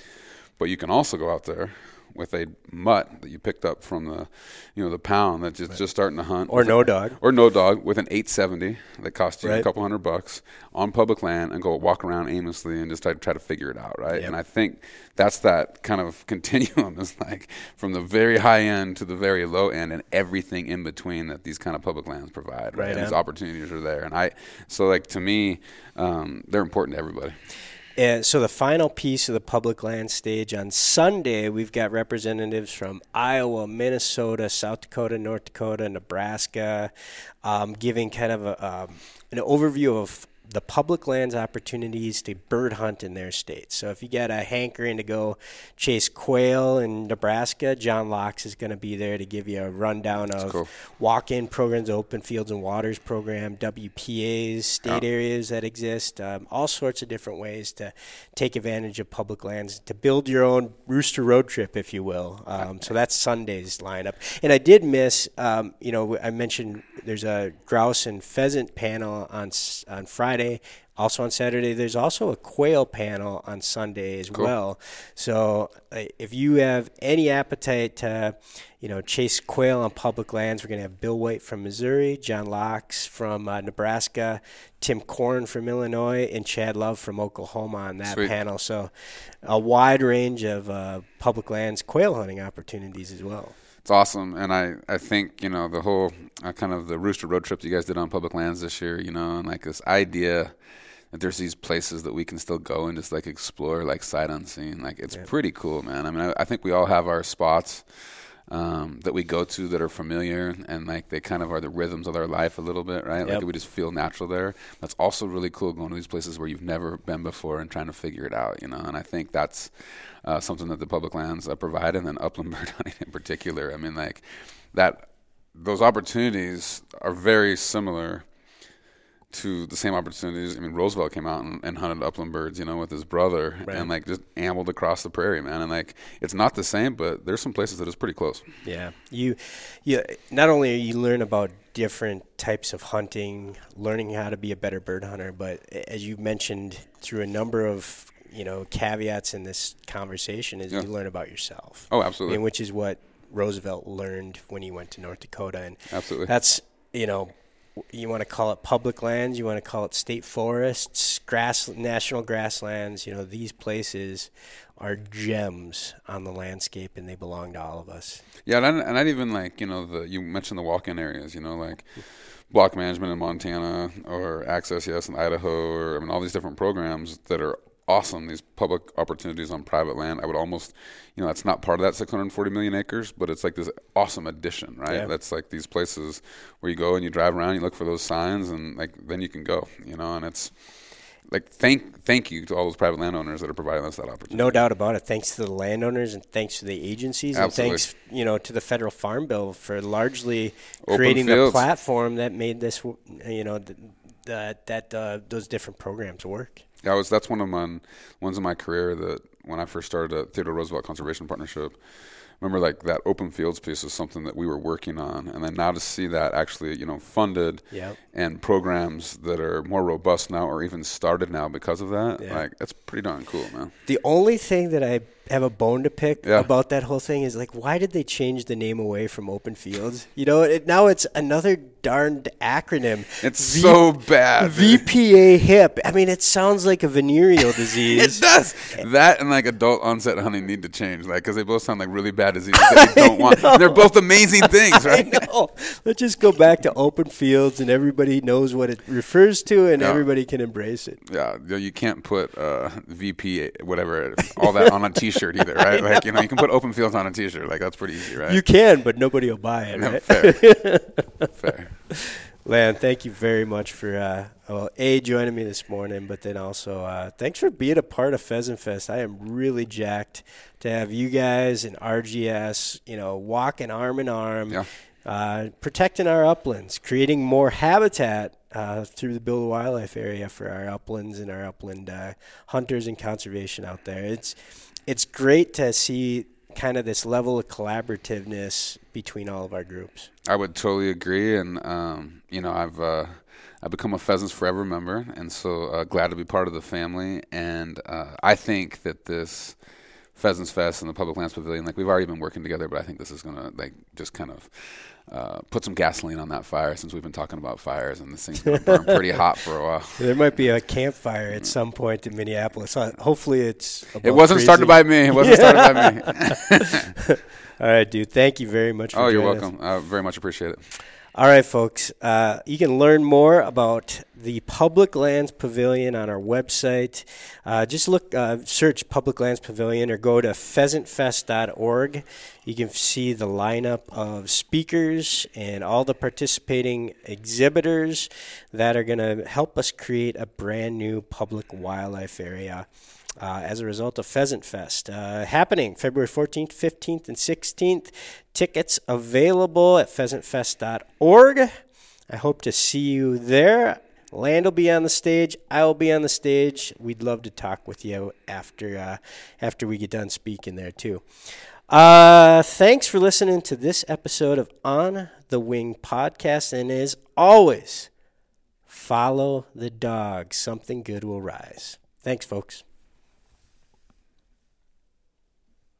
S2: But you can also go out there with a mutt that you picked up from the, you know, the pound that's just, just starting to hunt,
S1: Or no
S2: a-
S1: dog.
S2: or no dog with an 870 that costs you
S1: Right.
S2: a couple hundred bucks on public land and go walk around aimlessly and just try, try to figure it out, right?
S1: Yep.
S2: And I think that's that kind of continuum is like from the very high end to the very low end and everything in between that these kind of public lands provide, right?
S1: Right
S2: and these opportunities are there, and I so like to me, um, they're important to everybody.
S1: And so the final piece of the public land stage on Sunday, we've got representatives from Iowa, Minnesota, South Dakota, North Dakota, Nebraska, um, giving kind of a, um, an overview of the public lands opportunities to bird hunt in their states. So if you got a hankering to go chase quail in Nebraska, John Locks is going to be there to give you a rundown of
S2: cool.
S1: walk-in programs, open fields and waters program, WPAs, state
S2: Yeah.
S1: areas that exist, um, all sorts of different ways to take advantage of public lands, to build your own rooster road trip, if you will. Um, so that's Sunday's lineup. And I did miss, um, you know, I mentioned there's a grouse and pheasant panel on on Friday. Also on Saturday, there's also a quail panel on Sunday as
S2: Cool.
S1: well. So uh, if you have any appetite to, you know, chase quail on public lands, we're going to have Bill White from Missouri, John Locks from uh, Nebraska, Tim Korn from Illinois, and Chad Love from Oklahoma on that
S2: Sweet.
S1: panel. So a wide range of uh, public lands quail hunting opportunities as well.
S2: It's awesome, and I, I think you know the whole uh, kind of the rooster road trip that you guys did on public lands this year, you know, and like this idea that there's these places that we can still go and just like explore, like sight unseen. Like it's pretty cool, man. I mean, I, I think we all have our spots um, that we go to that are familiar and like they kind of are the rhythms of our life a little bit, right?
S1: Yep.
S2: Like we just feel natural there. That's also really cool going to these places where you've never been before and trying to figure it out, you know. And I think that's uh, something that the public lands uh, provide, and then upland bird hunting in particular. I mean, like that. Those opportunities are very similar to the same opportunities. I mean, Roosevelt came out and, and hunted upland birds, you know, with his brother,
S1: Right.
S2: and like just ambled across the prairie, man. And like, it's not the same, but there's some places that it's pretty close.
S1: Yeah, you, you not only you learn about different types of hunting, learning how to be a better bird hunter, but as you mentioned through a number of you know caveats in this conversation, is
S2: Yeah.
S1: you learn about yourself.
S2: Oh,
S1: I
S2: absolutely.
S1: mean, which is what Roosevelt learned when he went to North Dakota, and
S2: Absolutely.
S1: that's you know. You want to call it public lands, you want to call it state forests, grass, national grasslands. You know these places are gems on the landscape, and they belong to all of us.
S2: Yeah, and, I- and I'd even like you know the you mentioned the walk-in areas, you know, like block management in Montana or Access Yes in Idaho, or I mean all these different programs that are awesome. These public opportunities on private land. I would almost, you know, that's not part of that 640 million acres, but it's like this awesome addition, right?
S1: Yeah.
S2: That's like these places where you go and you drive around, you look for those signs, and like then you can go, you know, and it's. Like thank thank you to all those private landowners that are providing us that opportunity.
S1: No doubt about it. Thanks to the landowners and thanks to the agencies
S2: Absolutely.
S1: and thanks, you know, to the federal farm bill for largely
S2: Open
S1: creating the platform that made this, you know, that that uh, those different programs work.
S2: Yeah, was that's one of my ones in my career that when I first started uh, at Theodore Roosevelt Conservation Partnership remember like that open fields piece is something that we were working on and then now to see that actually you know funded
S1: Yep.
S2: and programs that are more robust now or even started now because of that
S1: Yeah.
S2: like that's pretty darn cool man
S1: The only thing that I have a bone to pick
S2: Yeah.
S1: about that whole thing is like, why did they change the name away from Open Fields? You know, it, now it's another darned acronym.
S2: it's
S1: V-
S2: so bad.
S1: VPA hip. I mean, it sounds like a venereal disease
S2: it
S1: disease.
S2: does that and like adult onset honey need to change like because they both sound like really bad diseases that you don't want they're both amazing things right
S1: I know. Let's just go back to open fields and everybody knows what it refers to and
S2: Yeah.
S1: everybody can embrace it.
S2: Yeah, you- you can't put uh, VP whatever all that on a T-shirt either, right? Like you know, you can put open fields on a T-shirt, like that's pretty easy, right?
S1: You can, but nobody will buy it,
S2: No,
S1: right?
S2: fair, fair.
S1: Lan, thank you very much for uh, well, a joining me this morning, but then also uh, thanks for being a part of Pheasant Fest. I am really jacked to have you guys and RGS, you know, walking arm in arm,
S2: Yeah.
S1: uh, protecting our uplands, creating more habitat uh, through the Build a Wildlife area for our uplands and our upland uh, hunters and conservation out there. It's it's great to see kind of this level of collaborativeness between all of our groups.
S2: I would totally agree, and um, you know, I've uh, I've become a Pheasants Forever member, and so uh, glad to be part of the family. And uh, I think that this Pheasants Fest and the Public Lands Pavilion, like we've already been working together, but I think this is gonna like just kind of. Uh, put some gasoline on that fire since we've been talking about fires and this thing's gonna burn pretty hot for a while.
S1: There might be a campfire at some point in Minneapolis. Uh, Hopefully, it's.
S2: It wasn't started by me. It wasn't started by me.
S1: All right, dude. Thank you very much. For
S2: Oh, you're
S1: joining us.
S2: welcome. I very much appreciate it.
S1: All right, folks. Uh, you can learn more about the Public Lands Pavilion on our website. Uh, just look, uh, search Public Lands Pavilion, or go to pheasantfest.org. You can see the lineup of speakers and all the participating exhibitors that are going to help us create a brand new public wildlife area uh, as a result of Pheasant Fest. Uh, happening February 14th, 15th, and 16th. Tickets available at pheasantfest.org. I hope to see you there. Land will be on the stage. I will be on the stage. We'd love to talk with you after uh, after we get done speaking there too. Uh, thanks for listening to this episode of On the Wing podcast, and as always, follow the dog. Something good will rise. Thanks, folks.